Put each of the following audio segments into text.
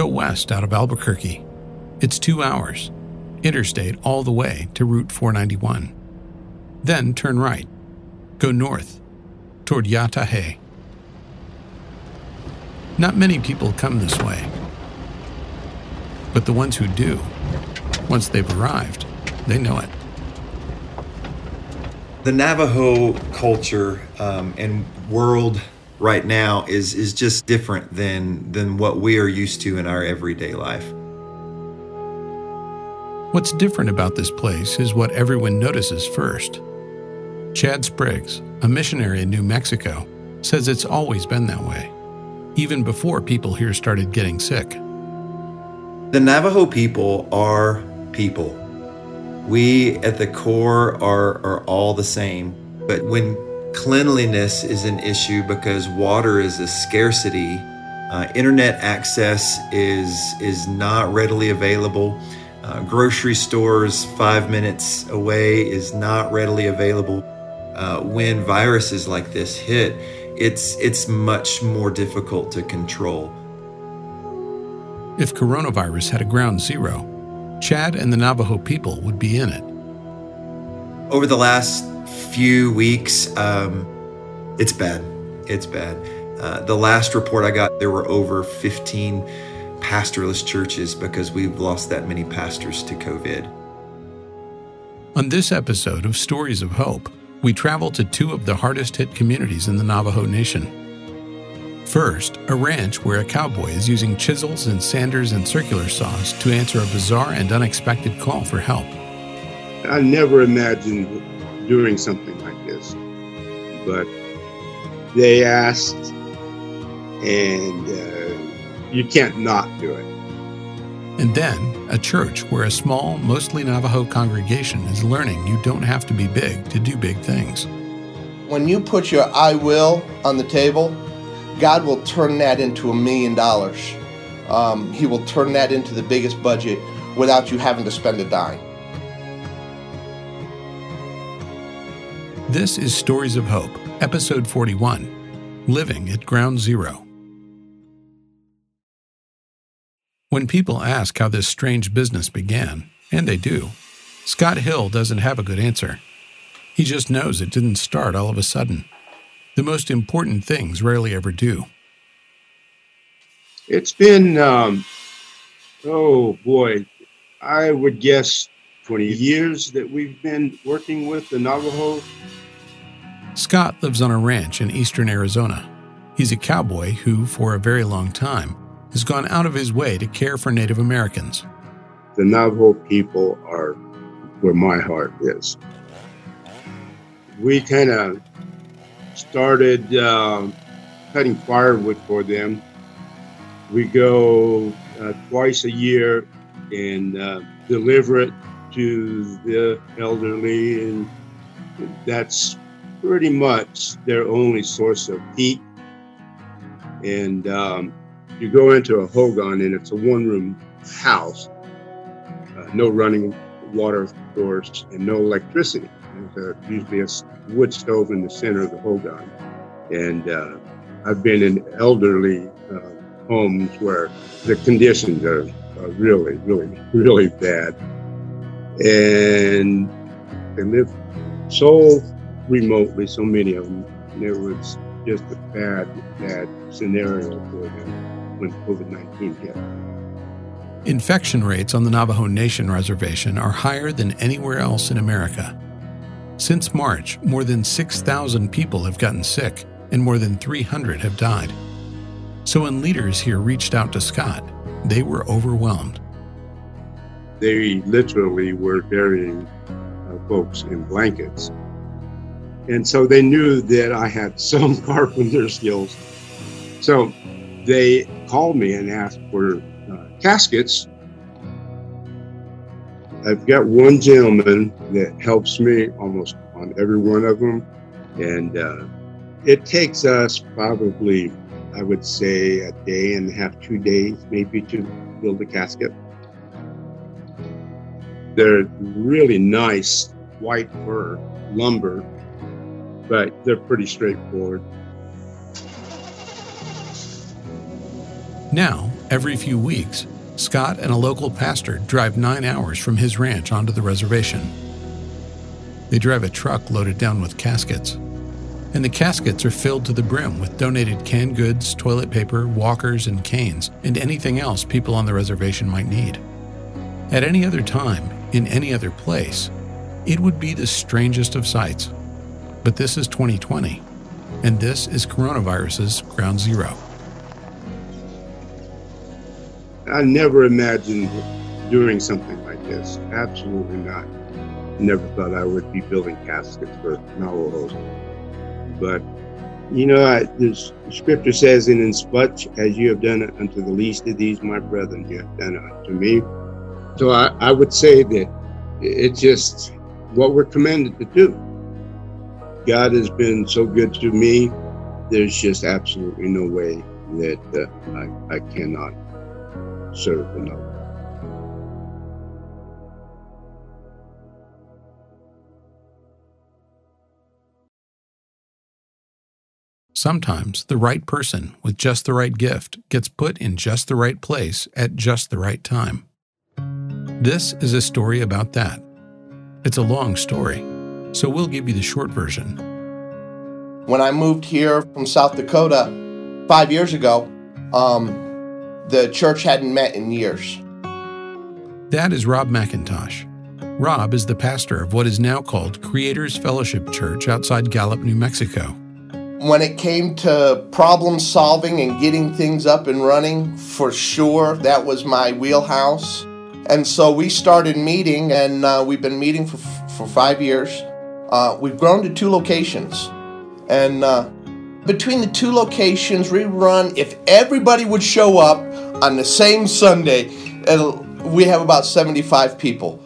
Go west out of Albuquerque. It's two hours, interstate all the way to Route 491. Then turn right. Go north toward Yah-ta-hey. Not many people come this way. But the ones who do, once they've arrived, they know it. The Navajo culture um, and world right now is is just different than than what we are used to in our everyday life. What's different about this place is what everyone notices first. Chad Spriggs, a missionary in New Mexico, says it's always been that way, even before people here started getting sick. The Navajo people are people. We at the core are, are all the same. But when cleanliness is an issue because water is a scarcity, uh, internet access is, is not readily available. Uh, grocery stores five minutes away is not readily available. Uh, when viruses like this hit, it's, it's much more difficult to control. If coronavirus had a ground zero, Chad and the Navajo people would be in it. Over the last few weeks, um, it's bad. It's bad. Uh, the last report I got, there were over 15 pastorless churches because we've lost that many pastors to COVID. On this episode of Stories of Hope, we travel to two of the hardest hit communities in the Navajo Nation. First, a ranch where a cowboy is using chisels and sanders and circular saws to answer a bizarre and unexpected call for help. I never imagined doing something like this, but they asked, and uh, you can't not do it. And then, a church where a small, mostly Navajo congregation is learning you don't have to be big to do big things. When you put your I will on the table, God will turn that into a million dollars. Um, he will turn that into the biggest budget without you having to spend a dime. This is Stories of Hope, Episode 41 Living at Ground Zero. When people ask how this strange business began, and they do, Scott Hill doesn't have a good answer. He just knows it didn't start all of a sudden. The most important things rarely ever do. It's been, um, oh boy, I would guess 20 years that we've been working with the Navajo. Scott lives on a ranch in eastern Arizona. He's a cowboy who, for a very long time, has gone out of his way to care for Native Americans. The Navajo people are where my heart is. We kind of started uh, cutting firewood for them. We go uh, twice a year and uh, deliver it to the elderly, and that's pretty much their only source of heat. And um, you go into a hogan, and it's a one-room house, uh, no running water source, and no electricity. There's a, usually a wood stove in the center of the hogan. And uh, I've been in elderly uh, homes where the conditions are, are really, really, really bad. And they live so remotely, so many of them. And it was just a bad, bad scenario for them when COVID 19 hit. Infection rates on the Navajo Nation reservation are higher than anywhere else in America. Since March, more than 6,000 people have gotten sick and more than 300 have died. So when leaders here reached out to Scott, they were overwhelmed. They literally were burying uh, folks in blankets. And so they knew that I had some carpenter skills. So they called me and asked for uh, caskets I've got one gentleman that helps me almost on every one of them. And uh, it takes us probably, I would say, a day and a half, two days maybe to build a casket. They're really nice white fir lumber, but they're pretty straightforward. Now, Every few weeks, Scott and a local pastor drive nine hours from his ranch onto the reservation. They drive a truck loaded down with caskets, and the caskets are filled to the brim with donated canned goods, toilet paper, walkers, and canes, and anything else people on the reservation might need. At any other time, in any other place, it would be the strangest of sights. But this is 2020, and this is coronavirus's ground zero. I never imagined doing something like this. Absolutely not. Never thought I would be building caskets for Navajos. But, you know, I, the scripture says, And in as much as you have done it unto the least of these, my brethren, you have done it unto me. So I, I would say that it's just what we're commanded to do. God has been so good to me. There's just absolutely no way that uh, I, I cannot serve another. Sometimes the right person with just the right gift gets put in just the right place at just the right time. This is a story about that. It's a long story, so we'll give you the short version. When I moved here from South Dakota five years ago, um, the church hadn't met in years. That is Rob McIntosh. Rob is the pastor of what is now called Creators Fellowship Church outside Gallup, New Mexico. When it came to problem solving and getting things up and running, for sure, that was my wheelhouse. And so we started meeting, and uh, we've been meeting for, for five years. Uh, we've grown to two locations. And uh, between the two locations, we run, if everybody would show up on the same Sunday, we have about 75 people.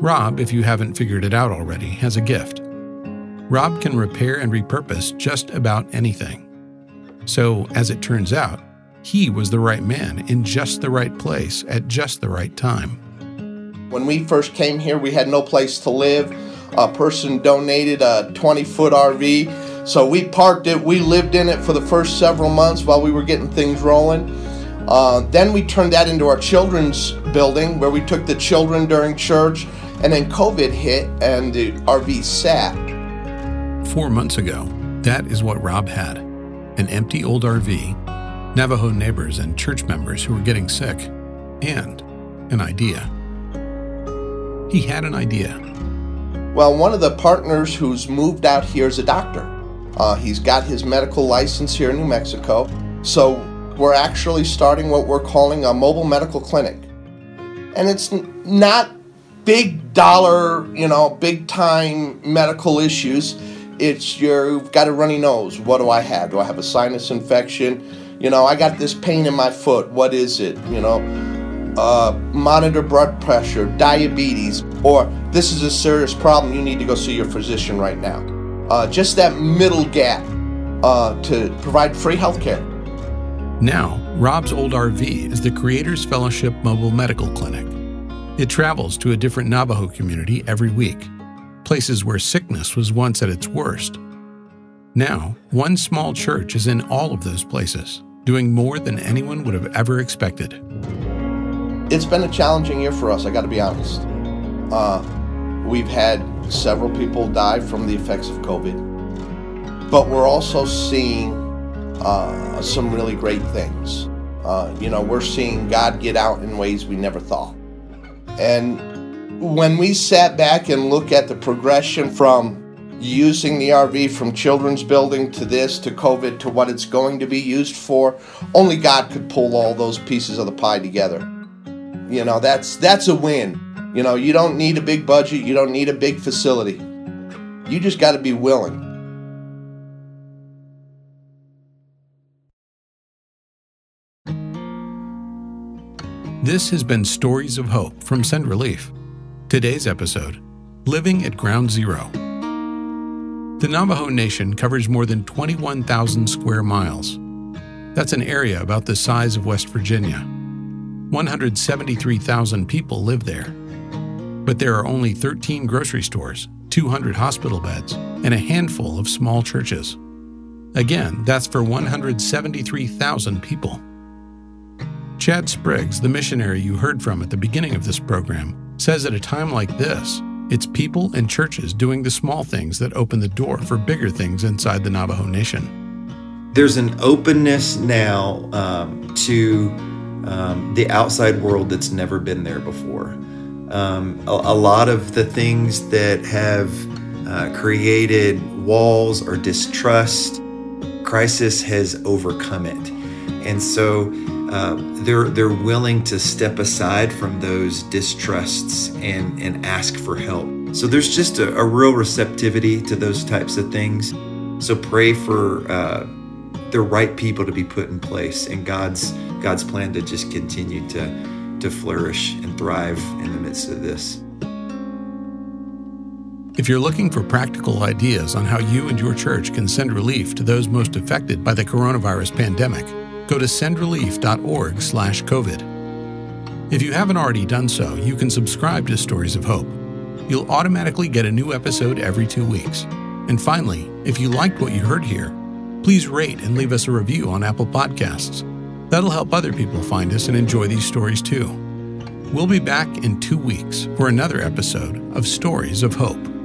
Rob, if you haven't figured it out already, has a gift. Rob can repair and repurpose just about anything. So, as it turns out, he was the right man in just the right place at just the right time. When we first came here, we had no place to live. A person donated a 20 foot RV. So we parked it, we lived in it for the first several months while we were getting things rolling. Uh, then we turned that into our children's building where we took the children during church. And then COVID hit and the RV sat four months ago, that is what Rob had an empty old RV, Navajo neighbors and church members who were getting sick, and an idea. He had an idea. Well, one of the partners who's moved out here is a doctor. Uh, he's got his medical license here in New Mexico. So we're actually starting what we're calling a mobile medical clinic. And it's not big dollar, you know, big time medical issues it's you've got a runny nose. What do I have? Do I have a sinus infection? You know, I got this pain in my foot. What is it? You know, uh, monitor blood pressure, diabetes, or this is a serious problem. You need to go see your physician right now. Uh, just that middle gap uh, to provide free health care. Now, Rob's old RV is the Creators Fellowship Mobile Medical Clinic. It travels to a different Navajo community every week places where sickness was once at its worst. Now, one small church is in all of those places, doing more than anyone would have ever expected. It's been a challenging year for us, I gotta be honest. Uh, we've had several people die from the effects of COVID, but we're also seeing uh, some really great things. Uh, you know, we're seeing God get out in ways we never thought. And when we sat back and look at the progression from using the RV from children's building to this to COVID to what it's going to be used for, only God could pull all those pieces of the pie together. You know, that's that's a win. You know, you don't need a big budget, you don't need a big facility. You just got to be willing. This has been Stories of Hope from Send Relief. Today's episode Living at Ground Zero. The Navajo Nation covers more than 21,000 square miles. That's an area about the size of West Virginia. 173,000 people live there. But there are only 13 grocery stores, 200 hospital beds, and a handful of small churches. Again, that's for 173,000 people. Chad Spriggs, the missionary you heard from at the beginning of this program, says at a time like this, it's people and churches doing the small things that open the door for bigger things inside the Navajo Nation. There's an openness now um, to um, the outside world that's never been there before. Um, a, a, lot of the things that have uh, created walls or distrust, crisis has overcome it. And so uh, they're, they're willing to step aside from those distrusts and, and ask for help. So there's just a, a real receptivity to those types of things. So pray for uh, the right people to be put in place and God's God's plan to just continue to to flourish and thrive in the midst of this. If you're looking for practical ideas on how you and your church can send relief to those most affected by the coronavirus pandemic, go to sendrelief.org/covid. If you haven't already done so, you can subscribe to Stories of Hope. You'll automatically get a new episode every 2 weeks. And finally, if you liked what you heard here, please rate and leave us a review on Apple Podcasts. That'll help other people find us and enjoy these stories too. We'll be back in two weeks for another episode of Stories of Hope.